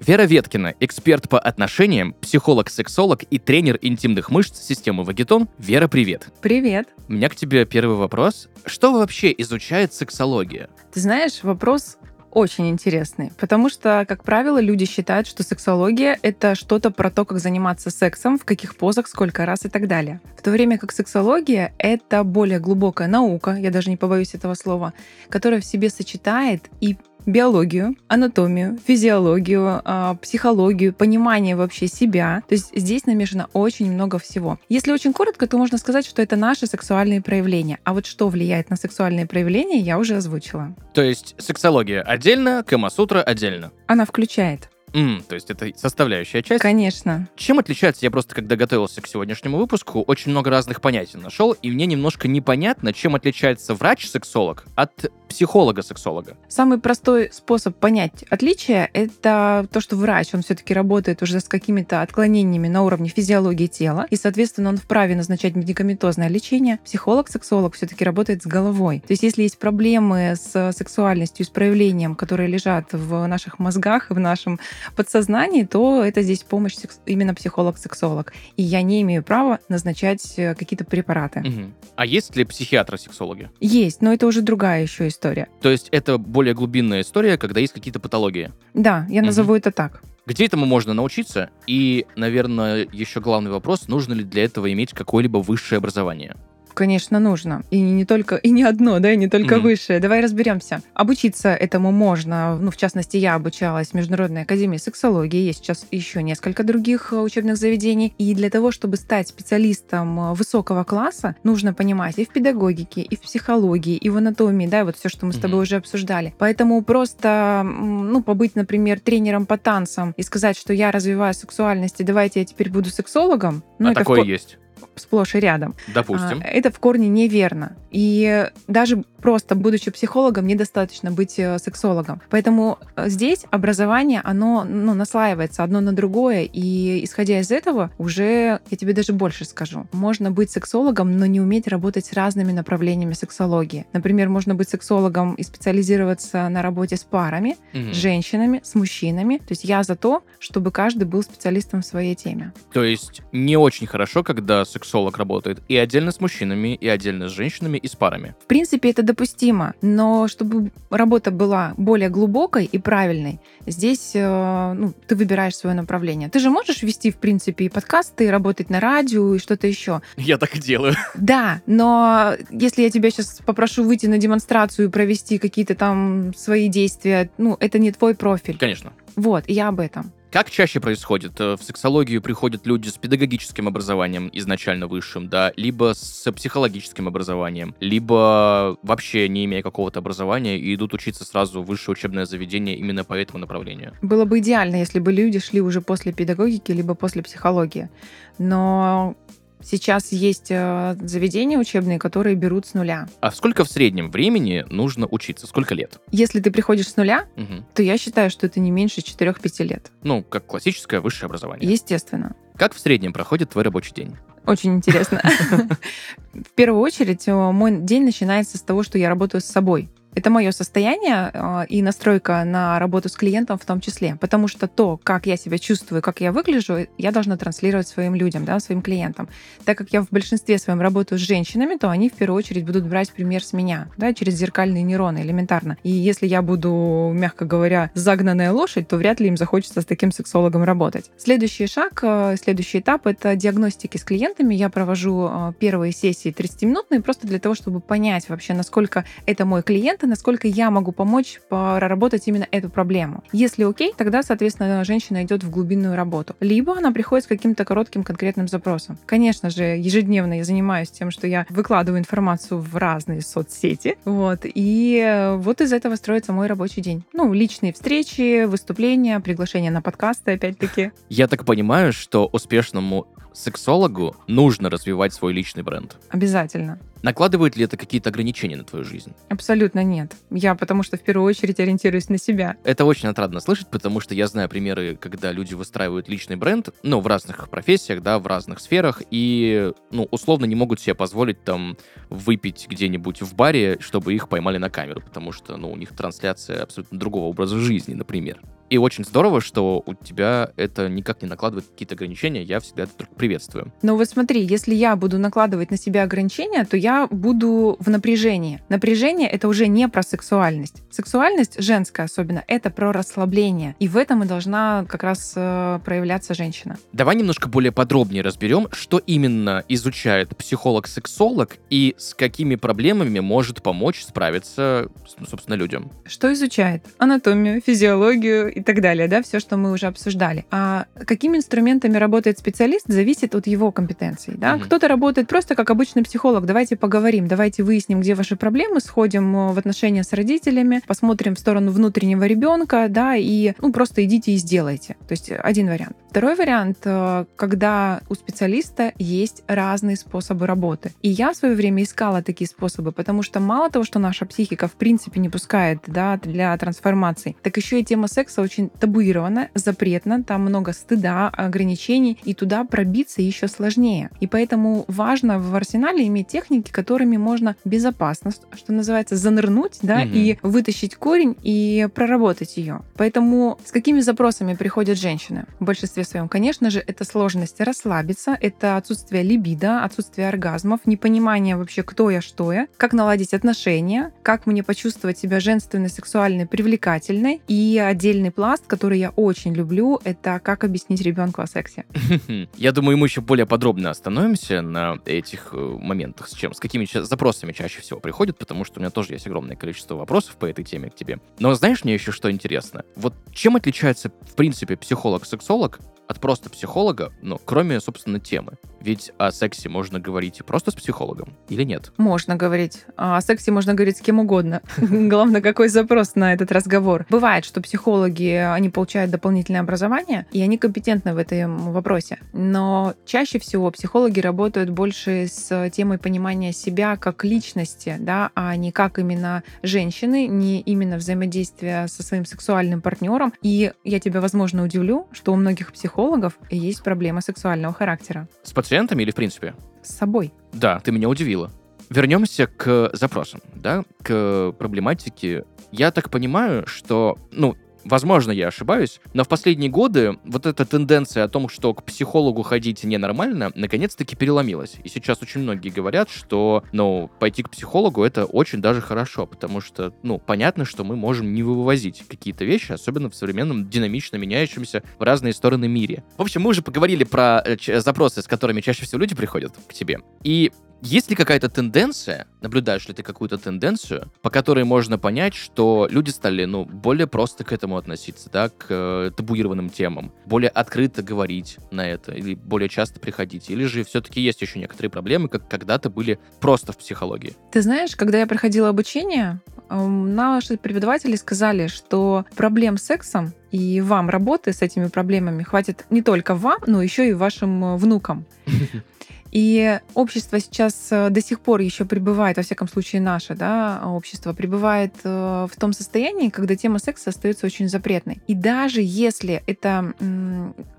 Вера Веткина, эксперт по отношениям, психолог-сексолог и тренер интимных мышц системы Вагитон. Вера, привет. Привет. У меня к тебе первый вопрос. Что вообще изучает сексология? Ты знаешь, вопрос очень интересный, потому что, как правило, люди считают, что сексология — это что-то про то, как заниматься сексом, в каких позах, сколько раз и так далее. В то время как сексология — это более глубокая наука, я даже не побоюсь этого слова, которая в себе сочетает и биологию, анатомию, физиологию, а, психологию, понимание вообще себя. То есть здесь намешано очень много всего. Если очень коротко, то можно сказать, что это наши сексуальные проявления. А вот что влияет на сексуальные проявления, я уже озвучила. То есть сексология отдельно, Камасутра отдельно. Она включает М, то есть это составляющая часть. Конечно. Чем отличается, я просто когда готовился к сегодняшнему выпуску, очень много разных понятий нашел, и мне немножко непонятно, чем отличается врач-сексолог от психолога-сексолога. Самый простой способ понять отличие — это то, что врач, он все-таки работает уже с какими-то отклонениями на уровне физиологии тела, и, соответственно, он вправе назначать медикаментозное лечение. Психолог-сексолог все-таки работает с головой. То есть если есть проблемы с сексуальностью, с проявлением, которые лежат в наших мозгах и в нашем подсознании, то это здесь помощь секс- именно психолог-сексолог. И я не имею права назначать э, какие-то препараты. Мгм. А есть ли психиатры-сексологи? Есть, но это уже другая еще история. То есть это более глубинная история, когда есть какие-то патологии. Да, я назову это так. Где этому можно научиться? И, наверное, еще главный вопрос, нужно ли для этого иметь какое-либо высшее образование? Конечно, нужно. И не только, и не одно, да, и не только Мгм. высшее. Давай разберемся. Обучиться этому можно. Ну, в частности, я обучалась в Международной академии сексологии. Есть сейчас еще несколько других э, учебных заведений. И для того, чтобы стать специалистом э, высокого класса, нужно понимать и в педагогике, и в психологии, и в анатомии, да, вот все, что мы с тобой уже обсуждали. Поэтому просто, ну, побыть, например, тренером по танцам и сказать, что я развиваю сексуальность, и давайте я теперь буду сексологом, ну, а это в такое ко- есть. Сплошь и рядом. Допустим. А, Это в корне неверно. И даже просто будучи психологом, недостаточно быть э, сексологом. Поэтому э, здесь образование, оно ну, наслаивается одно на другое, и исходя из этого, уже, я тебе даже больше скажу, можно быть сексологом, но не уметь работать с разными направлениями сексологии. Например, можно быть сексологом и специализироваться на работе с парами, Мгм. с женщинами, с мужчинами. То есть я за то, чтобы каждый был специалистом в своей теме. То есть не очень хорошо, когда сексолог работает и отдельно с мужчинами, и отдельно с женщинами, и с парами. В принципе, это допустимо, но чтобы работа была более глубокой и правильной, здесь э, ну, ты выбираешь свое направление. Ты же можешь вести, в принципе, и подкасты, и работать на радио, и что-то еще. Я так и делаю. Да, но если я тебя сейчас попрошу выйти на демонстрацию и провести какие-то там свои действия, ну, это не твой профиль. Конечно. Вот, и я об этом. Как чаще происходит? Э, В сексологию приходят люди с педагогическим образованием изначально высшим, да, либо с психологическим образованием, либо вообще не имея какого-то образования и идут учиться сразу в высшее учебное заведение именно по этому направлению. Было бы идеально, если бы люди шли уже после педагогики, либо после психологии. Но сейчас есть э, заведения учебные, которые берут с нуля. А сколько в среднем времени нужно учиться? Сколько лет? Если ты приходишь с нуля, Мгм. то я считаю, что это не меньше 4-5 лет. Ну, как классическое высшее образование. Естественно. Как в среднем проходит твой рабочий день? Очень интересно. В первую очередь, э, мой день начинается с того, что я работаю с собой. Это мое состояние э, и настройка на работу с клиентом в том числе. Потому что то, как я себя чувствую, как я выгляжу, я должна транслировать своим людям, да, своим клиентам. Так как я в большинстве своем работаю с женщинами, то они в первую очередь будут брать пример с меня, да, через зеркальные нейроны элементарно. И если я буду, мягко говоря, загнанная лошадь, то вряд ли им захочется с таким сексологом работать. Следующий шаг, э, следующий этап — это диагностики с клиентами. Я провожу э, первые сессии 30-минутные просто для того, чтобы понять вообще, насколько это мой клиент, варианты, насколько я могу помочь проработать именно эту проблему. Если окей, тогда, соответственно, женщина идет в глубинную работу. Либо она приходит с каким-то коротким конкретным запросом. Конечно же, ежедневно я занимаюсь тем, что я выкладываю информацию в разные соцсети. Вот. И вот из этого строится мой рабочий день. Ну, личные встречи, выступления, приглашения на подкасты, опять-таки. Я так понимаю, что успешному сексологу нужно развивать свой личный бренд. Обязательно. Накладывает ли это какие-то ограничения на твою жизнь? Абсолютно нет. Я потому что в первую очередь ориентируюсь на себя. Это очень отрадно слышать, потому что я знаю примеры, когда люди выстраивают личный бренд, ну, в разных профессиях, да, в разных сферах, и, ну, условно не могут себе позволить там выпить где-нибудь в баре, чтобы их поймали на камеру, потому что, ну, у них трансляция абсолютно другого образа жизни, например. И очень здорово, что у тебя это никак не накладывает какие-то ограничения. Я всегда это только приветствую. Но вот смотри, если я буду накладывать на себя ограничения, то я буду в напряжении. Напряжение — это уже не про сексуальность. Сексуальность, женская особенно, это про расслабление. И в этом и должна как раз э, проявляться женщина. Давай немножко более подробнее разберем, что именно изучает психолог-сексолог и с какими проблемами может помочь справиться, собственно, людям. Что изучает? Анатомию, физиологию и так далее, да, все, что мы уже обсуждали. А какими инструментами работает специалист, зависит от его компетенций, да. Мгм. Кто-то работает просто как обычный психолог. Давайте поговорим, давайте выясним, где ваши проблемы, сходим э, в отношения с родителями, посмотрим в сторону внутреннего ребенка, да, и ну просто идите и сделайте. То есть один вариант. Второй вариант, э, когда у специалиста есть разные способы работы. И я в свое время искала такие способы, потому что мало того, что наша психика в принципе не пускает да, для трансформации, так еще и тема секса очень табуирована, запретна, там много стыда, ограничений, и туда пробиться еще сложнее. И поэтому важно в арсенале иметь техники, которыми можно безопасно, что называется, занырнуть, да, Мгм. и вытащить корень и проработать ее. Поэтому с какими запросами приходят женщины? В большинстве своем, конечно же, это сложность расслабиться, это отсутствие либидо, отсутствие оргазмов, непонимание вообще, кто я, что я, как наладить отношения, как мне почувствовать себя женственной, сексуальной, привлекательной. И отдельный пласт, который я очень люблю, это как объяснить ребенку о сексе. Я думаю, мы еще более подробно остановимся на этих э, моментах, с чем, с какими запросами чаще всего приходят, потому что у меня тоже есть огромное количество вопросов по этой теме к тебе. Но знаешь, мне еще что интересно? Вот чем отличается, в принципе, психолог-сексолог от просто психолога, ну, кроме, собственно, темы? Ведь о сексе можно говорить просто с психологом, или нет? Можно говорить. А О сексе можно говорить с кем угодно. Главное, какой запрос на этот разговор. Бывает, что психологи, они получают дополнительное образование, и они компетентны в этом вопросе. Но чаще всего психологи работают больше с темой понимания себя как личности, да, а не как именно женщины, не именно взаимодействия со своим сексуальным партнером. И я тебя, возможно, удивлю, что у многих психологов есть проблема сексуального характера. С пациентами или в принципе? С собой. Да, ты меня удивила. Вернемся к запросам, да, к проблематике. Я так понимаю, что, ну, возможно, я ошибаюсь, но в последние годы вот эта тенденция о том, что к психологу ходить ненормально, наконец-таки переломилась. И сейчас очень многие говорят, что, ну, пойти к психологу это очень даже хорошо, потому что, ну, понятно, что мы можем не вывозить какие-то вещи, особенно в современном динамично меняющемся в разные стороны мире. В общем, мы уже поговорили про э, запросы, с которыми чаще всего люди приходят к тебе. И есть ли какая-то тенденция, наблюдаешь ли ты какую-то тенденцию, по которой можно понять, что люди стали, ну, более просто к этому относиться, да, к э, табуированным темам, более открыто говорить на это, или более часто приходить, или же все-таки есть еще некоторые проблемы, как когда-то были просто в психологии? Ты знаешь, когда я проходила обучение, эм, наши преподаватели сказали, что проблем с сексом и вам работы с этими проблемами хватит не только вам, но еще и вашим э, внукам. И общество сейчас э, до сих пор еще пребывает, во всяком случае наше да, общество, пребывает э, в том состоянии, когда тема секса остается очень запретной. И даже если это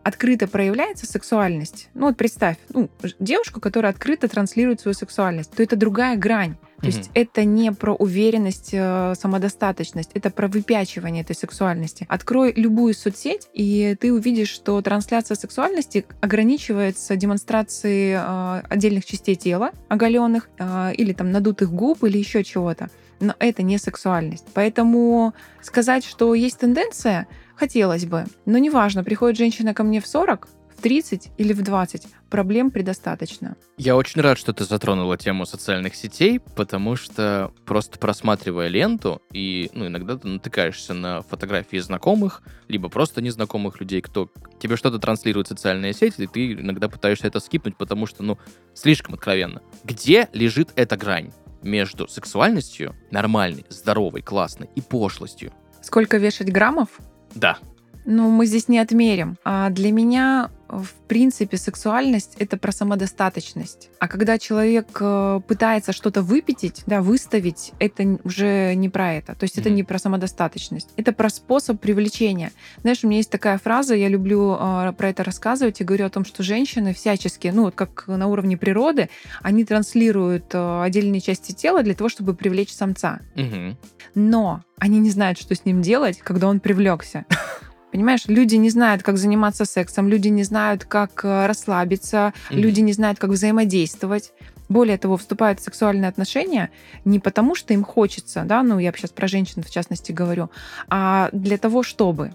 открыто проявляется сексуальность, ну вот представь, ну, девушку, которая открыто транслирует свою сексуальность, то это другая грань. То есть Мгм. это не про уверенность, э, самодостаточность, это про выпячивание этой сексуальности. Открой любую соцсеть, и ты увидишь, что трансляция сексуальности ограничивается демонстрацией э, отдельных частей тела, оголенных, э, или там надутых губ, или еще чего-то. Но это не сексуальность. Поэтому сказать, что есть тенденция, хотелось бы. Но неважно, приходит женщина ко мне в 40, в 30 или в 20, проблем предостаточно. Я очень рад, что ты затронула тему социальных сетей, потому что просто просматривая ленту, и ну, иногда ты натыкаешься на фотографии знакомых, либо просто незнакомых людей, кто тебе что-то транслирует в социальные сети, и ты иногда пытаешься это скипнуть, потому что, ну, слишком откровенно. Где лежит эта грань между сексуальностью, нормальной, здоровой, классной, и пошлостью? Сколько вешать граммов? Да. Ну, мы здесь не отмерим. А для меня в принципе, сексуальность — это про самодостаточность. А когда человек э, пытается что-то выпятить, да, выставить, это уже не про это. То есть mm-hmm. это не про самодостаточность. Это про способ привлечения. Знаешь, у меня есть такая фраза, я люблю э, про это рассказывать и говорю о том, что женщины всячески, ну, вот как на уровне природы, они транслируют э, отдельные части тела для того, чтобы привлечь самца. Mm-hmm. Но они не знают, что с ним делать, когда он привлекся. Понимаешь, люди не знают, как заниматься сексом, люди не знают, как э, расслабиться, mm-hmm. люди не знают, как взаимодействовать. Более того, вступают в сексуальные отношения не потому, что им хочется, да, ну я сейчас про женщин в частности говорю, а для того, чтобы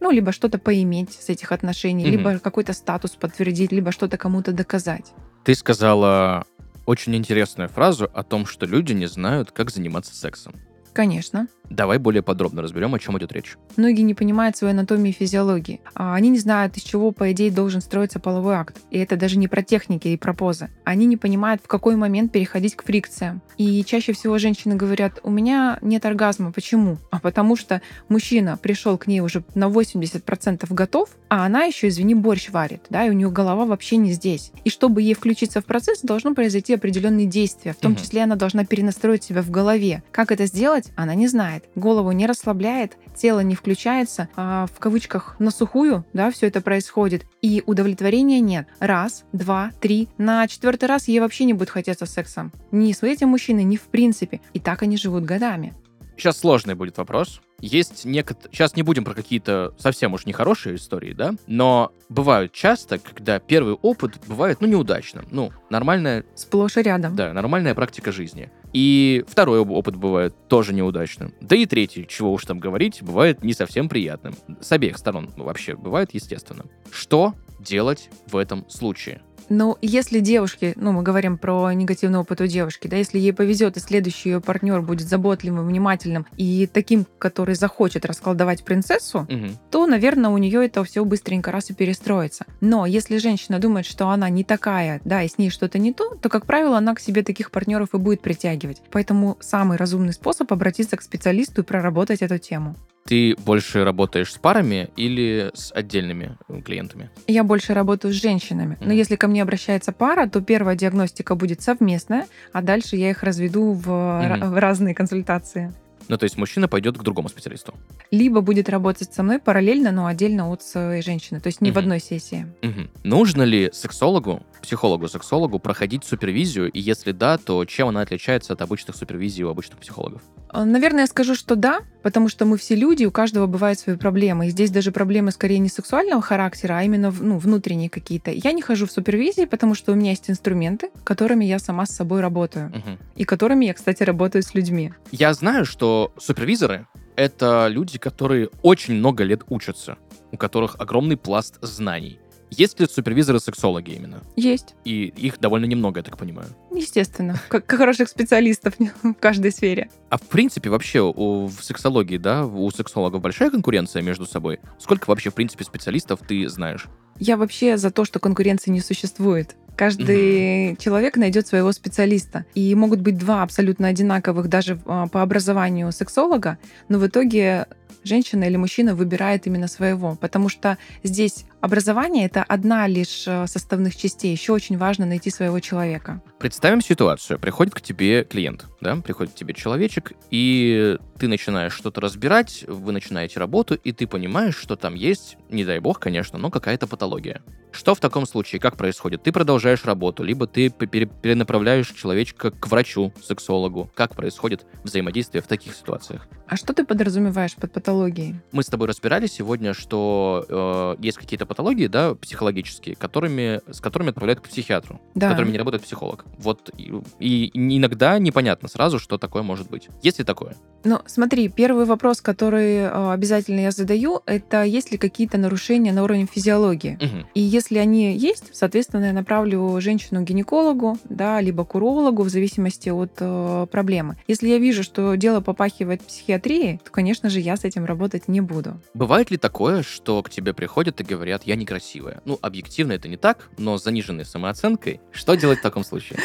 ну, либо что-то поиметь с этих отношений, mm-hmm. либо какой-то статус подтвердить, либо что-то кому-то доказать. Ты сказала очень интересную фразу о том, что люди не знают, как заниматься сексом. Конечно. Давай более подробно разберем, о чем идет речь. Многие не понимают своей анатомии и физиологии. А они не знают, из чего, по идее, должен строиться половой акт. И это даже не про техники и про позы. Они не понимают, в какой момент переходить к фрикциям. И чаще всего женщины говорят, у меня нет оргазма. Почему? А потому что мужчина пришел к ней уже на 80% готов, а она еще, извини, борщ варит, да, и у нее голова вообще не здесь. И чтобы ей включиться в процесс, должно произойти определенные действия. В том угу. числе она должна перенастроить себя в голове. Как это сделать, она не знает голову не расслабляет, тело не включается, а в кавычках на сухую, да, все это происходит, и удовлетворения нет. Раз, два, три. На четвертый раз ей вообще не будет хотеться сексом. Ни с этим мужчиной, ни в принципе. И так они живут годами. Сейчас сложный будет вопрос. Есть некоторые... Сейчас не будем про какие-то совсем уж нехорошие истории, да? Но бывают часто, когда первый опыт бывает, ну, неудачным. Ну, нормальная... Сплошь и рядом. Да, нормальная практика жизни. И второй опыт бывает тоже неудачным. Да и третий, чего уж там говорить, бывает не совсем приятным. С обеих сторон вообще бывает естественно. Что делать в этом случае? Ну, если девушке, ну, мы говорим про негативный опыт у девушки, да, если ей повезет, и следующий ее партнер будет заботливым, внимательным и таким, который захочет расколдовать принцессу, угу. то, наверное, у нее это все быстренько раз и перестроится. Но если женщина думает, что она не такая, да, и с ней что-то не то, то, как правило, она к себе таких партнеров и будет притягивать. Поэтому самый разумный способ обратиться к специалисту и проработать эту тему. Ты больше работаешь с парами или с отдельными клиентами? Я больше работаю с женщинами. Mm-hmm. Но если ко мне обращается пара, то первая диагностика будет совместная, а дальше я их разведу в, mm-hmm. в разные консультации. Ну, то есть мужчина пойдет к другому специалисту. Либо будет работать со мной параллельно, но отдельно от своей женщины. То есть не угу. в одной сессии. Угу. Нужно ли сексологу, психологу-сексологу проходить супервизию? И если да, то чем она отличается от обычных супервизий у обычных психологов? Э, наверное, я скажу, что да, потому что мы все люди, у каждого бывают свои проблемы. И здесь даже проблемы скорее не сексуального характера, а именно ну, внутренние какие-то. Я не хожу в супервизии, потому что у меня есть инструменты, которыми я сама с собой работаю. Угу. И которыми я, кстати, работаю с людьми. Я знаю, что супервизоры — это люди, которые очень много лет учатся, у которых огромный пласт знаний. Есть ли супервизоры-сексологи именно? Есть. И их довольно немного, я так понимаю. Естественно. Как, хороших специалистов в каждой сфере. А в принципе вообще у, в сексологии, да, у сексологов большая конкуренция между собой? Сколько вообще, в принципе, специалистов ты знаешь? Я вообще за то, что конкуренции не существует. Каждый mm-hmm. человек найдет своего специалиста. И могут быть два абсолютно одинаковых даже а, по образованию сексолога, но в итоге женщина или мужчина выбирает именно своего, потому что здесь образование это одна лишь э, составных частей. Еще очень важно найти своего человека. Представим ситуацию. Приходит к тебе клиент, да, приходит к тебе человечек, и ты начинаешь что-то разбирать, вы начинаете работу, и ты понимаешь, что там есть, не дай бог, конечно, но какая-то патология. Что в таком случае, как происходит? Ты продолжаешь работу, либо ты перенаправляешь человечка к врачу, сексологу. Как происходит взаимодействие в таких ситуациях? А что ты подразумеваешь под патологией? Мы с тобой разбирали сегодня, что э, есть какие-то патологии, да, психологические, которыми, с которыми отправляют к психиатру, Да. с которыми не работает психолог. Вот и, и иногда непонятно сразу, что такое может быть. Есть ли такое? Ну, смотри, первый вопрос, который э, обязательно я задаю, это есть ли какие-то нарушения на уровне физиологии. Мгм. И если они есть, соответственно, я направлю женщину к гинекологу, да, либо к урологу, в зависимости от э, проблемы. Если я вижу, что дело попахивает психиатрией, то, конечно же, я с этим работать не буду. Бывает ли такое, что к тебе приходят и говорят, я некрасивая? Ну, объективно это не так, но с заниженной самооценкой. Что делать в таком случае?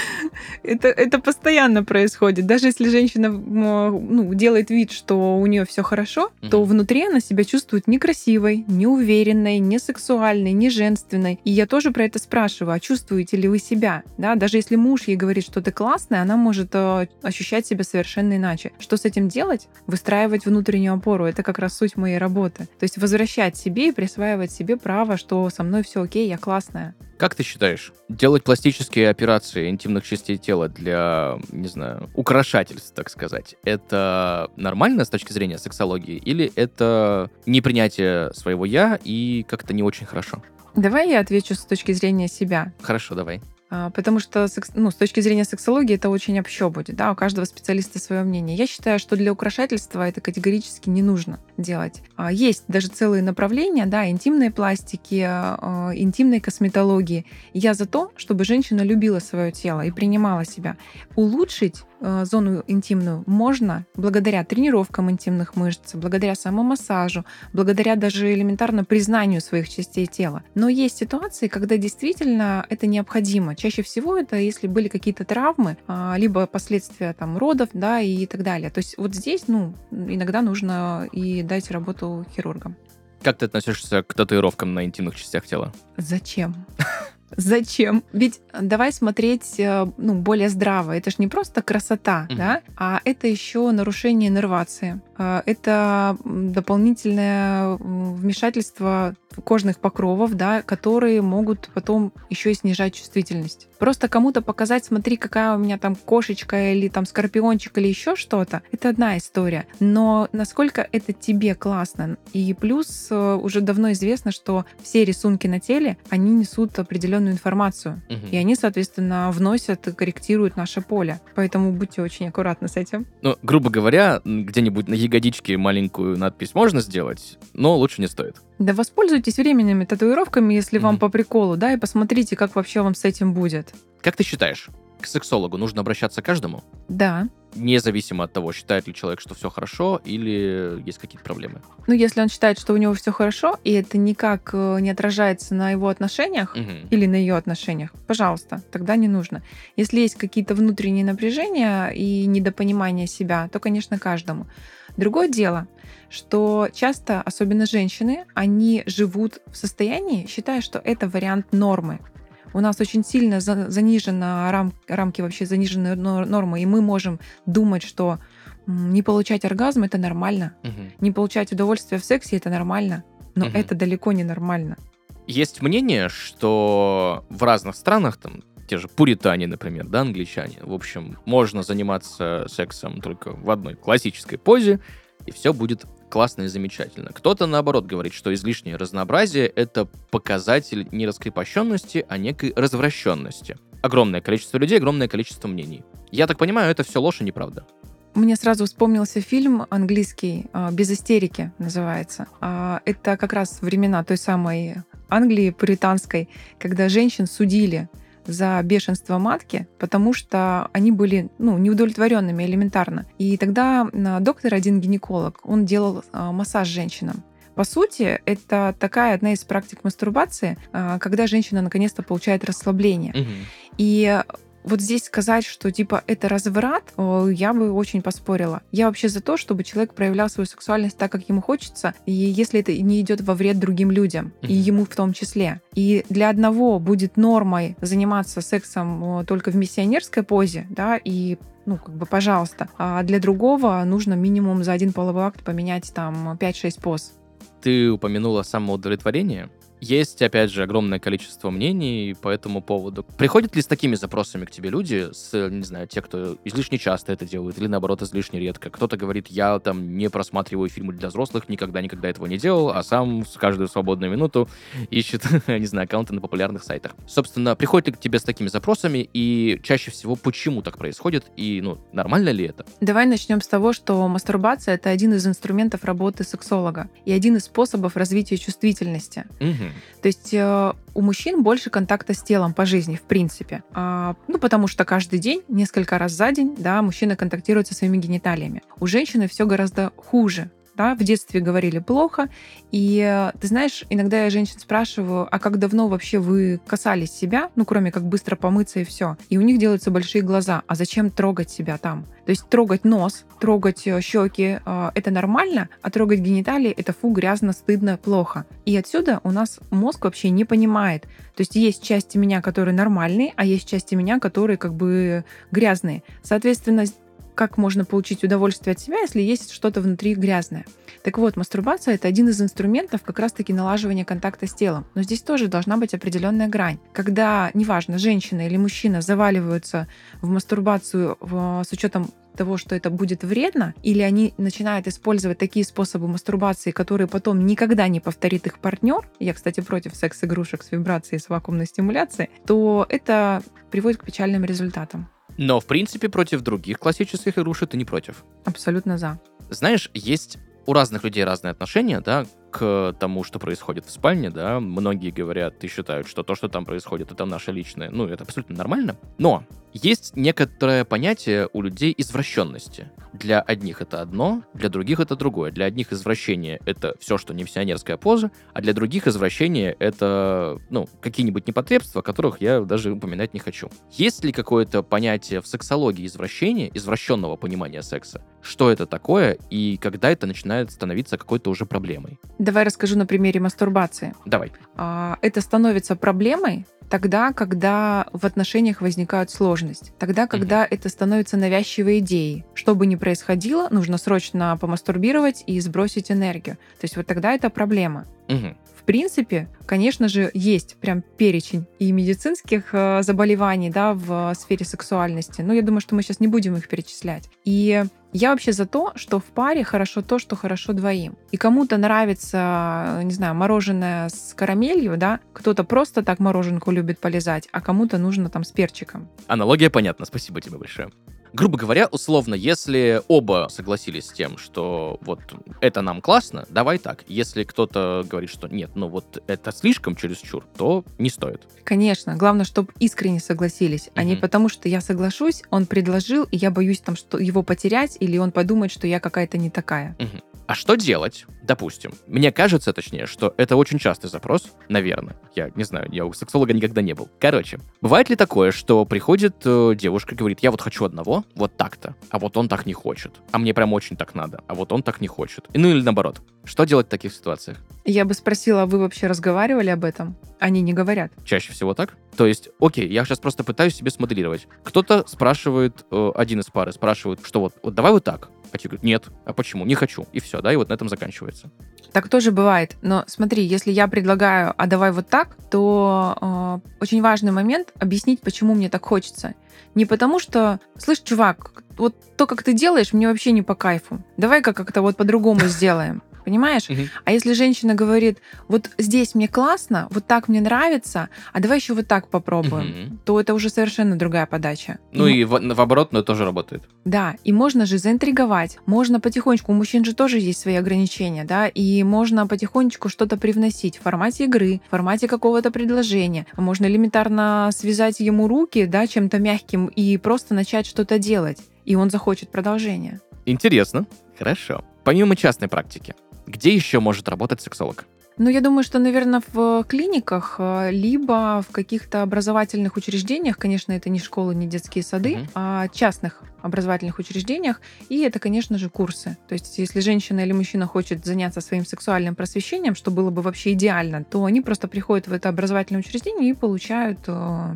Это, это постоянно происходит. Даже если женщина ну, делает вид, что у нее все хорошо, то Мгм. внутри она себя чувствует некрасивой, неуверенной, не сексуальной, не женственной. И я тоже про это спрашиваю, а чувствуете ли вы себя? Да? Даже если муж ей говорит, что ты классная, она может э, ощущать себя совершенно иначе. Что с этим делать? Выстраивать внутреннюю опору. Это как раз суть моей работы. То есть возвращать себе и присваивать себе право, что со мной все окей, я классная. Как ты считаешь, делать пластические операции интимных частей тела для, не знаю, украшательств, так сказать, это нормально с точки зрения сексологии или это непринятие своего я и как-то не очень хорошо? Давай я отвечу с точки зрения себя. Хорошо, давай. А, Потому что ну, с точки зрения сексологии это очень общо будет, да, у каждого специалиста свое мнение. Я считаю, что для украшательства это категорически не нужно делать. А, Есть даже целые направления, да, интимной пластики, а, интимной косметологии. Я за то, чтобы женщина любила свое тело и принимала себя. Улучшить зону интимную можно благодаря тренировкам интимных мышц, благодаря самомассажу, благодаря даже элементарно признанию своих частей тела. Но есть ситуации, когда действительно это необходимо. Чаще всего это если были какие-то травмы, а, либо последствия там родов, да, и так далее. То есть вот здесь, ну, иногда нужно и дать работу хирургам. Как ты относишься к татуировкам на интимных частях тела? Зачем? Зачем? Ведь давай смотреть э, ну, более здраво. Это же не просто красота, Мгм. да, а это еще нарушение иннервации. Э, Это дополнительное вмешательство кожных покровов, да, которые могут потом еще и снижать чувствительность. Просто кому-то показать, смотри, какая у меня там кошечка или там скорпиончик или еще что-то, это одна история. Но насколько это тебе классно. И плюс э, уже давно известно, что все рисунки на теле, они несут определенную информацию. Мгм. И они, соответственно, вносят и корректируют наше поле. Поэтому будьте очень аккуратны с этим. Ну, грубо говоря, где-нибудь на ягодичке маленькую надпись можно сделать, но лучше не стоит. Да воспользуйтесь временными татуировками, если вам Мгм. по приколу, да, и посмотрите, как вообще вам с этим будет. Как ты считаешь, к сексологу нужно обращаться каждому? Да. Независимо от того, считает ли человек, что все хорошо, или есть какие-то проблемы. Ну, если он считает, что у него все хорошо, и это никак э, не отражается на его отношениях, Мгм. или на ее отношениях, пожалуйста, тогда не нужно. Если есть какие-то внутренние напряжения и недопонимание себя, то, конечно, каждому. Другое дело, что часто, особенно женщины, они живут в состоянии, считая, что это вариант нормы. У нас очень сильно за- занижена рам- рамки вообще занижены нор- нормы, и мы можем думать, что не получать оргазм это нормально, Мгм. не получать удовольствие в сексе это нормально, но Мгм. это далеко не нормально. Есть мнение, что в разных странах, там, те же пуритане, например, да, англичане, в общем, можно заниматься сексом только в одной классической позе, и все будет классно и замечательно. Кто-то, наоборот, говорит, что излишнее разнообразие — это показатель не раскрепощенности, а некой развращенности. Огромное количество людей, огромное количество мнений. Я так понимаю, это все ложь и неправда. Мне сразу вспомнился фильм английский а, «Без истерики» называется. А, Это как раз времена той самой Англии пуританской, когда женщин судили за бешенство матки, потому что они были ну, неудовлетворенными элементарно. И тогда а, доктор, один гинеколог, он делал а, массаж женщинам. По сути, это такая одна из практик мастурбации, а, когда женщина наконец-то получает расслабление. Мгм. И вот здесь сказать, что типа это разврат, я бы очень поспорила. Я вообще за то, чтобы человек проявлял свою сексуальность так, как ему хочется, и если это не идет во вред другим людям, и ему в том числе. И для одного будет нормой заниматься сексом только в миссионерской позе, да, и ну, как бы, пожалуйста. А для другого нужно минимум за один половой акт поменять там 5-6 поз. Ты упомянула самоудовлетворение. Есть, опять же, огромное количество мнений по этому поводу. Приходят ли с такими запросами к тебе люди, с, не знаю, те, кто излишне часто это делают, или наоборот, излишне редко? Кто-то говорит, я там не просматриваю фильмы для взрослых, никогда-никогда этого не делал, а сам с каждую свободную минуту ищет, не знаю, аккаунты на популярных сайтах. Собственно, приходят ли к тебе с такими запросами, и чаще всего почему так происходит, и, ну, нормально ли это? Давай начнем с того, что мастурбация — это один из инструментов работы сексолога и один из способов развития чувствительности. Мгм. То есть э, у мужчин больше контакта с телом по жизни, в принципе. А, ну, потому что каждый день, несколько раз за день, да, мужчина контактирует со своими гениталиями. У женщины все гораздо хуже. Да, в детстве говорили плохо. И э, ты знаешь, иногда я женщин спрашиваю, а как давно вообще вы касались себя, ну, кроме как быстро помыться и все. И у них делаются большие глаза. А зачем трогать себя там? То есть трогать нос, трогать э, щеки э, это нормально, а трогать гениталии это фу, грязно, стыдно, плохо. И отсюда у нас мозг вообще не понимает. То есть есть части меня, которые нормальные, а есть части меня, которые как бы грязные. Соответственно, как можно получить удовольствие от себя, если есть что-то внутри грязное. Так вот, мастурбация это один из инструментов как раз-таки налаживания контакта с телом. Но здесь тоже должна быть определенная грань. Когда, неважно, женщина или мужчина заваливаются в мастурбацию с учетом того, что это будет вредно, или они начинают использовать такие способы мастурбации, которые потом никогда не повторит их партнер, я, кстати, против секс-игрушек с вибрацией с вакуумной стимуляцией, то это приводит к печальным результатам. Но, в принципе, против других классических игрушек ты не против. Абсолютно за. Знаешь, есть у разных людей разные отношения, да, к тому, что происходит в спальне, да. Многие говорят и считают, что то, что там происходит, это наше личное. Ну, это абсолютно нормально. Но есть некоторое понятие у людей извращенности. Для одних это одно, для других это другое. Для одних извращение — это все, что не миссионерская поза, а для других извращение — это, ну, какие-нибудь непотребства, о которых я даже упоминать не хочу. Есть ли какое-то понятие в сексологии извращения, извращенного понимания секса? Что это такое и когда это начинает становиться какой-то уже проблемой? Давай расскажу на примере мастурбации. Давай. А, Это становится проблемой тогда, когда в отношениях возникает сложность. Тогда, когда это становится навязчивой идеей. Что бы ни происходило, нужно срочно помастурбировать и сбросить энергию. То есть вот тогда это проблема. Мгм. В принципе, конечно же, есть прям перечень и медицинских э, заболеваний да, в сфере сексуальности. Но я думаю, что мы сейчас не будем их перечислять. И я вообще за то, что в паре хорошо то, что хорошо двоим. И кому-то нравится, не знаю, мороженое с карамелью, да, кто-то просто так мороженку любит полезать, а кому-то нужно там с перчиком. Аналогия понятна, спасибо тебе большое. Грубо говоря, условно, если оба согласились с тем, что вот это нам классно, давай так. Если кто-то говорит, что нет, ну вот это слишком чересчур, то не стоит. Конечно, главное, чтобы искренне согласились, а не потому, что я соглашусь, он предложил, и я боюсь там, что его потерять, или он подумает, что я какая-то не такая. А что делать? Допустим, мне кажется, точнее, что это очень частый запрос, наверное. Я не знаю, я у сексолога никогда не был. Короче, бывает ли такое, что приходит э, девушка и говорит, я вот хочу одного, вот так-то, а вот он так не хочет, а мне прям очень так надо, а вот он так не хочет. И, ну или наоборот. Что делать в таких ситуациях? Я бы спросила, а вы вообще разговаривали об этом? Они не говорят. Чаще всего так? То есть, окей, я сейчас просто пытаюсь себе смоделировать. Кто-то спрашивает, э, один из пары спрашивает, что вот, вот давай вот так. А те говорят, нет, а почему? Не хочу. И все, да, и вот на этом заканчивается. Так тоже бывает. Но смотри, если я предлагаю, а давай вот так, то э, очень важный момент объяснить, почему мне так хочется. Не потому что, слышь, чувак, вот то, как ты делаешь, мне вообще не по кайфу. Давай-ка как-то вот по-другому сделаем. Понимаешь? Мгм. А если женщина говорит, вот здесь мне классно, вот так мне нравится, а давай еще вот так попробуем, Мгм. то это уже совершенно другая подача. Ну И и в, в оборот, но тоже работает. да, и можно же заинтриговать, можно потихонечку, у мужчин же тоже есть свои ограничения, да, и можно потихонечку что-то привносить в формате игры, в формате какого-то предложения. Можно элементарно связать ему руки, да, чем-то мягким и просто начать что-то делать, и он захочет продолжения. Интересно. Хорошо. Помимо частной практики, где еще может работать сексолог? Ну, я думаю, что, наверное, в клиниках, э, либо в каких-то образовательных учреждениях, конечно, это не школы, не детские сады, Мгм. а частных образовательных учреждениях, и это, конечно же, курсы. То есть, если женщина или мужчина хочет заняться своим сексуальным просвещением, что было бы вообще идеально, то они просто приходят в это образовательное учреждение и получают э,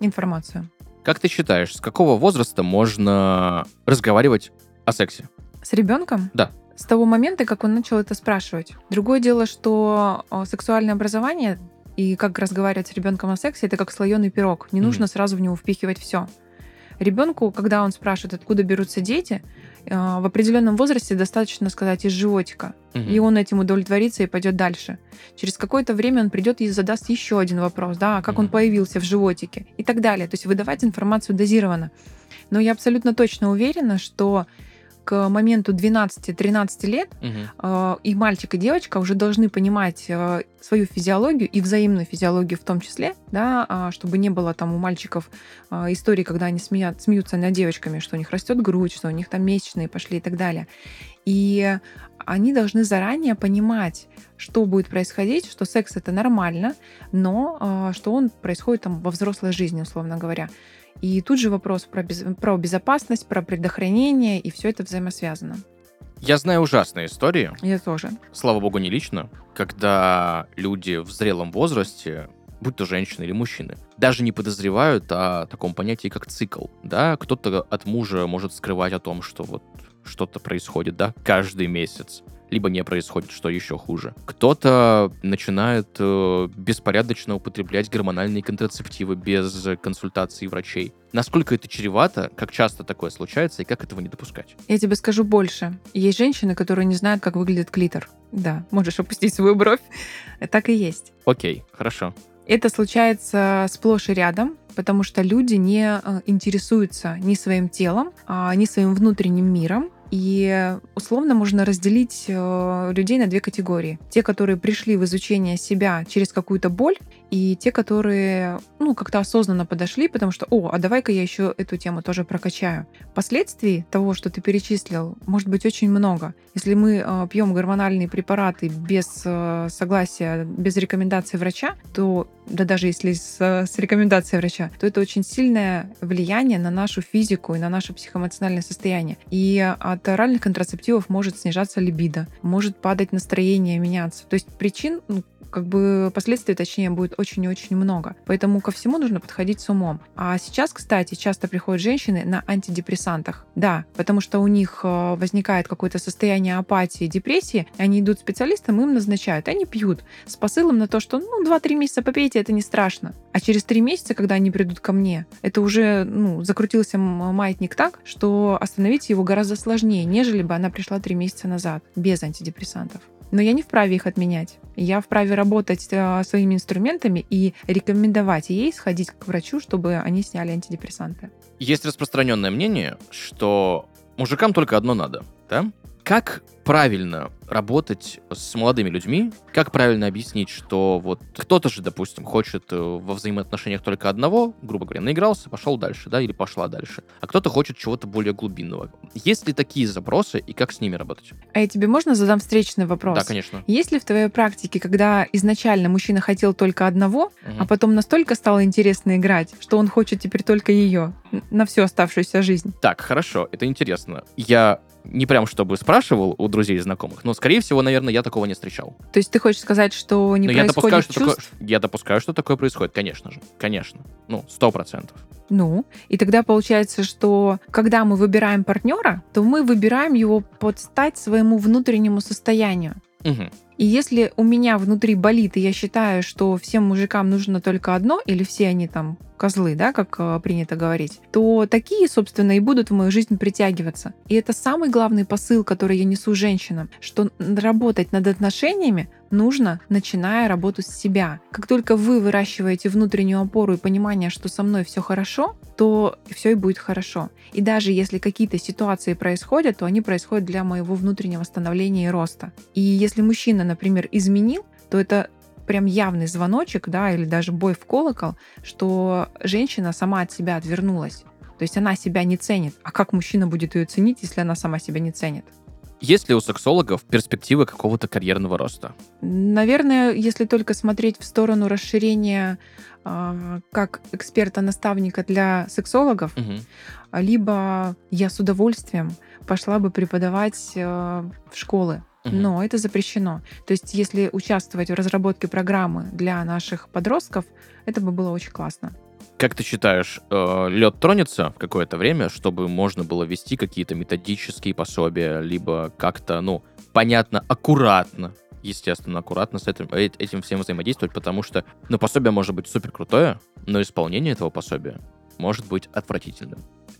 информацию. Как ты считаешь, с какого возраста можно разговаривать о сексе? С ребенком? Да. С того момента, как он начал это спрашивать. Другое дело, что сексуальное образование и как разговаривать с ребенком о сексе, это как слоеный пирог. Не Мгм. нужно сразу в него впихивать все. Ребенку, когда он спрашивает, откуда берутся дети, э, в определенном возрасте достаточно сказать из животика. Мгм. И он этим удовлетворится и пойдет дальше. Через какое-то время он придет и задаст еще один вопрос, да, а как он Мгм. появился в животике и так далее. То есть выдавать информацию дозированно. Но я абсолютно точно уверена, что к моменту 12-13 лет Мгм. э, и мальчик, и девочка уже должны понимать э, свою физиологию и взаимную физиологию в том числе, да, а, чтобы не было там у мальчиков э, историй, когда они смеят, смеются над девочками, что у них растет грудь, что у них там месячные пошли и так далее. И они должны заранее понимать, что будет происходить, что секс это нормально, но э, что он происходит там во взрослой жизни, условно говоря. И тут же вопрос про, без- про безопасность, про предохранение, и все это взаимосвязано. Я знаю ужасные истории, Я тоже. слава богу, не лично, когда люди в зрелом возрасте, будь то женщины или мужчины, даже не подозревают о таком понятии, как цикл. Да, кто-то от мужа может скрывать о том, что вот что-то происходит, да, каждый месяц. Либо не происходит, что еще хуже. Кто-то начинает э, беспорядочно употреблять гормональные контрацептивы без консультации врачей. Насколько это чревато, как часто такое случается и как этого не допускать? Я тебе скажу больше. Есть женщины, которые не знают, как выглядит клитор. Да, можешь опустить свою бровь. Так и есть. Окей, хорошо. Это случается сплошь и рядом, потому что люди не э, интересуются ни своим телом, а, ни своим внутренним миром. И условно можно разделить э, людей на две категории. Те, которые пришли в изучение себя через какую-то боль, и те, которые ну, как-то осознанно подошли, потому что, о, а давай-ка я еще эту тему тоже прокачаю. Последствий того, что ты перечислил, может быть очень много. Если мы э, пьем гормональные препараты без э, согласия, без рекомендации врача, то, да даже если с, с рекомендацией врача, то это очень сильное влияние на нашу физику и на наше психоэмоциональное состояние. И от оральных контрацептивов может снижаться либидо, может падать настроение, меняться. То есть причин ну, как бы последствий, точнее, будет очень и очень много. Поэтому ко всему нужно подходить с умом. А сейчас, кстати, часто приходят женщины на антидепрессантах. Да, потому что у них э, возникает какое-то состояние апатии, депрессии, они идут к специалистам, им назначают, они пьют с посылом на то, что ну 2-3 месяца попейте, это не страшно. А через 3 месяца, когда они придут ко мне, это уже ну, закрутился маятник так, что остановить его гораздо сложнее, нежели бы она пришла 3 месяца назад без антидепрессантов. Но я не вправе их отменять. Я вправе работать э, своими инструментами и рекомендовать ей сходить к врачу, чтобы они сняли антидепрессанты. Есть распространенное мнение, что мужикам только одно надо, да? Как правильно работать с молодыми людьми? Как правильно объяснить, что вот кто-то же, допустим, хочет э, во взаимоотношениях только одного, грубо говоря, наигрался, пошел дальше, да, или пошла дальше, а кто-то хочет чего-то более глубинного. Есть ли такие запросы и как с ними работать? А я тебе можно задам встречный вопрос? Да, конечно. Есть ли в твоей практике, когда изначально мужчина хотел только одного, Мгм. а потом настолько стало интересно играть, что он хочет теперь только ее на всю оставшуюся жизнь? Так, хорошо, это интересно. Я не прям чтобы спрашивал у друзей и знакомых, но, скорее всего, наверное, я такого не встречал. То есть ты хочешь сказать, что не Но я допускаю, происходит что такое, чувств? я допускаю, что такое происходит, конечно же. Конечно. Ну, сто процентов. Ну, и тогда получается, что когда мы выбираем партнера, то мы выбираем его под стать своему внутреннему состоянию. Мгм. И если у меня внутри болит, и я считаю, что всем мужикам нужно только одно, или все они там козлы, да, как э, принято говорить, то такие, собственно, и будут в мою жизнь притягиваться. И это самый главный посыл, который я несу женщинам, что работать над отношениями нужно, начиная работу с себя. Как только вы выращиваете внутреннюю опору и понимание, что со мной все хорошо, то все и будет хорошо. И даже если какие-то ситуации происходят, то они происходят для моего внутреннего становления и роста. И если мужчина, например, изменил, то это прям явный звоночек, да, или даже бой в колокол, что женщина сама от себя отвернулась. То есть она себя не ценит. А как мужчина будет ее ценить, если она сама себя не ценит? Есть ли у сексологов перспективы какого-то карьерного роста? Наверное, если только смотреть в сторону расширения а, как эксперта-наставника для сексологов, Мгм. либо я с удовольствием пошла бы преподавать э, в школы. Мгм. Но это запрещено. То есть, если участвовать в разработке программы для наших подростков, это бы было очень классно. Как ты считаешь, э, лед тронется в какое-то время, чтобы можно было вести какие-то методические пособия, либо как-то, ну, понятно, аккуратно, естественно, аккуратно с этим, э- этим всем взаимодействовать, потому что, ну, пособие может быть супер крутое, но исполнение этого пособия может быть отвратительным.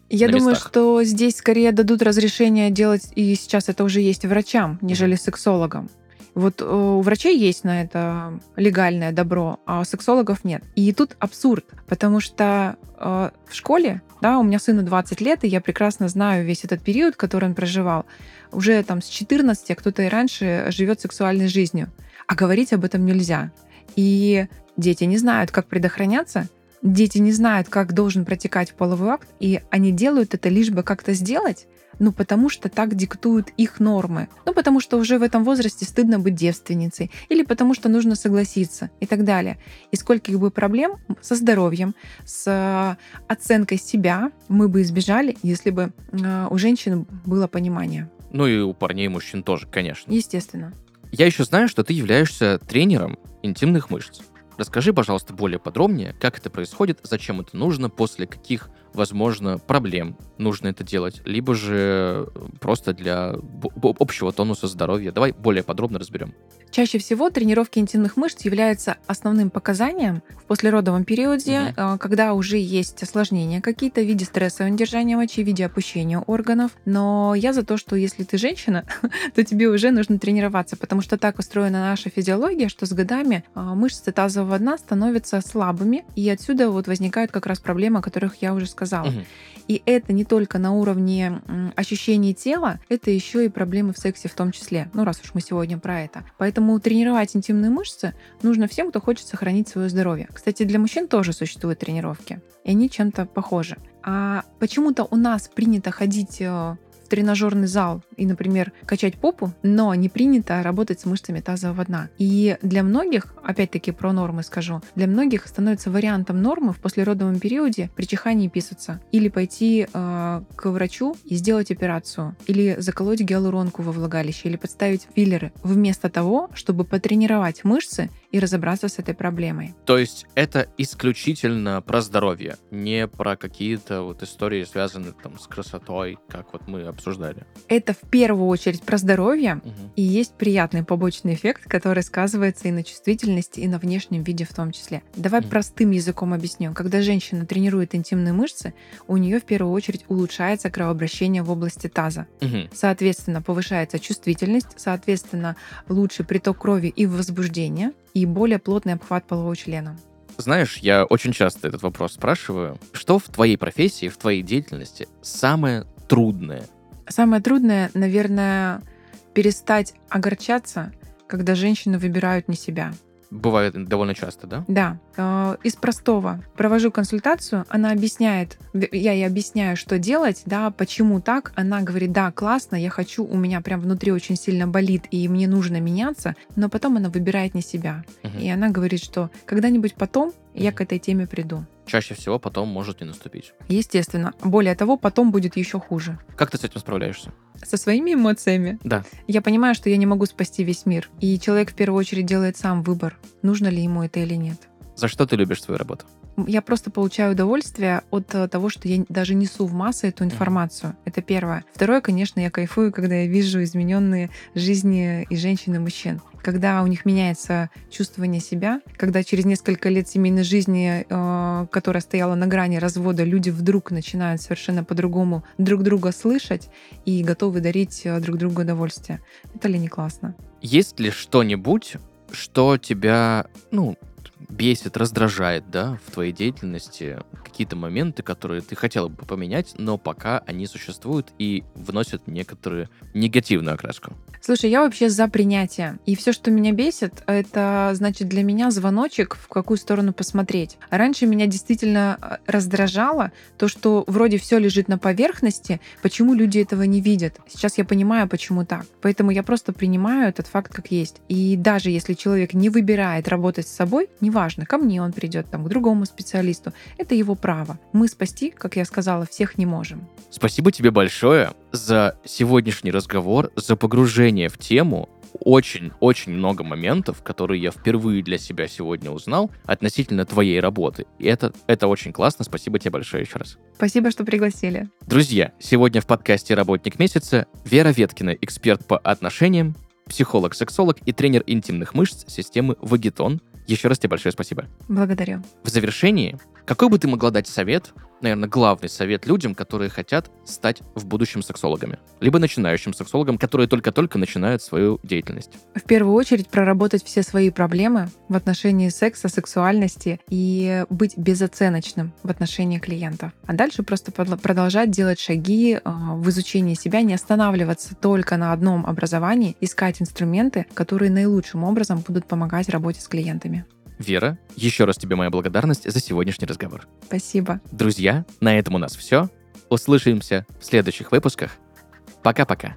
Я думаю, местах. что здесь скорее дадут разрешение делать, и сейчас это уже есть врачам, нежели сексологам. Вот э, у врачей есть на это легальное добро, а у сексологов нет. И тут абсурд, потому что э, в школе, да, у меня сыну 20 лет, и я прекрасно знаю весь этот период, который он проживал. Уже там с 14, а кто-то и раньше живет сексуальной жизнью. А говорить об этом нельзя. И дети не знают, как предохраняться, дети не знают, как должен протекать половой акт, и они делают это лишь бы как-то сделать, ну, потому что так диктуют их нормы. Ну, потому что уже в этом возрасте стыдно быть девственницей. Или потому что нужно согласиться и так далее. И скольких бы проблем со здоровьем, с э, оценкой себя мы бы избежали, если бы э, у женщин было понимание. Ну и у парней и мужчин тоже, конечно. Естественно. Я еще знаю, что ты являешься тренером интимных мышц. Расскажи, пожалуйста, более подробнее, как это происходит, зачем это нужно, после каких, возможно, проблем нужно это делать, либо же просто для общего тонуса здоровья. Давай более подробно разберем. Чаще всего тренировки интимных мышц являются основным показанием в послеродовом периоде, э, когда уже есть осложнения какие-то в виде стрессового удержания мочи, в виде опущения органов. Но я за то, что если ты женщина, то тебе уже нужно тренироваться, потому что так устроена наша физиология, что с годами э, мышцы тазового дна становятся слабыми, и отсюда вот возникают как раз проблемы, о которых я уже сказала. Мгм. И это не только на уровне ощущений тела, это еще и проблемы в сексе в том числе. Ну, раз уж мы сегодня про это. Поэтому тренировать интимные мышцы нужно всем, кто хочет сохранить свое здоровье. Кстати, для мужчин тоже существуют тренировки, и они чем-то похожи. А почему-то у нас принято ходить э, тренажерный зал и, например, качать попу, но не принято работать с мышцами тазового дна. И для многих, опять-таки про нормы скажу, для многих становится вариантом нормы в послеродовом периоде при чихании писаться. Или пойти э, к врачу и сделать операцию. Или заколоть гиалуронку во влагалище. Или подставить филлеры. Вместо того, чтобы потренировать мышцы и разобраться с этой проблемой. То есть это исключительно про здоровье, не про какие-то вот истории, связанные там с красотой, как вот мы обсуждали. Это в первую очередь про здоровье, Мгм. И есть приятный побочный эффект, который сказывается и на чувствительности, и на внешнем виде в том числе. Давай Мгм. простым языком объясню. Когда женщина тренирует интимные мышцы, у нее в первую очередь улучшается кровообращение в области таза. Мгм. Соответственно, повышается чувствительность, соответственно, лучший приток крови и возбуждение, и более плотный обхват полового члена. Знаешь, я очень часто этот вопрос спрашиваю. Что в твоей профессии, в твоей деятельности самое трудное? Самое трудное, наверное, перестать огорчаться, когда женщины выбирают не себя. Бывает довольно часто, да? Да, э, из простого. Провожу консультацию, она объясняет, я ей объясняю, что делать, да, почему так. Она говорит, да, классно, я хочу, у меня прям внутри очень сильно болит, и мне нужно меняться, но потом она выбирает не себя. Мгм. И она говорит, что когда-нибудь потом я к этой теме приду. Чаще всего потом может не наступить. Естественно. Более того, потом будет еще хуже. Как ты с этим справляешься? Со своими эмоциями Да. я понимаю, что я не могу спасти весь мир. И человек в первую очередь делает сам выбор, нужно ли ему это или нет. За что ты любишь свою работу? Я просто получаю удовольствие от э, того, что я даже несу в массы эту информацию. Это первое. Второе, конечно, я кайфую, когда я вижу измененные жизни и женщин, и мужчин. Когда у них меняется чувствование себя, когда через несколько лет семейной жизни, э, которая стояла на грани развода, люди вдруг начинают совершенно по-другому друг друга слышать и готовы дарить э, друг другу удовольствие. Это ли не классно? Есть ли что-нибудь, что тебя, ну, бесит, раздражает, да, в твоей деятельности? Какие-то моменты, которые ты хотела бы поменять, но пока они существуют и вносят некоторую негативную окраску? Слушай, я вообще за принятие. И все, что меня бесит, это значит для меня звоночек, в какую сторону посмотреть. Раньше меня действительно э, раздражало то, что вроде все лежит на поверхности, почему люди этого не видят. Сейчас я понимаю, почему так. Поэтому я просто принимаю этот факт как есть. И даже если человек не выбирает работать с собой, неважно, ко мне он придет, там, к другому специалисту, это его право. Мы спасти, как я сказала, всех не можем. Спасибо тебе большое за сегодняшний разговор, за погружение в тему. очень-очень много моментов, которые я впервые для себя сегодня узнал относительно твоей работы. И это, это очень классно. Спасибо тебе большое еще раз. Спасибо, что пригласили. Друзья, сегодня в подкасте «Работник месяца» Вера Веткина, эксперт по отношениям, психолог-сексолог и тренер интимных мышц системы Вагетон. Еще раз тебе большое спасибо. Благодарю. В завершении, какой бы ты могла дать совет, наверное, главный совет людям, которые хотят стать в будущем сексологами, либо начинающим сексологам, которые только-только начинают свою деятельность? В первую очередь проработать все свои проблемы в отношении секса, сексуальности и быть безоценочным в отношении клиента. А дальше просто продолжать делать шаги э, в изучении себя, не останавливаться только на одном образовании, искать инструменты, которые наилучшим образом будут помогать работе с клиентами. Вера, еще раз тебе моя благодарность за сегодняшний разговор. Спасибо. Друзья, на этом у нас все. Услышимся в следующих выпусках. Пока-пока.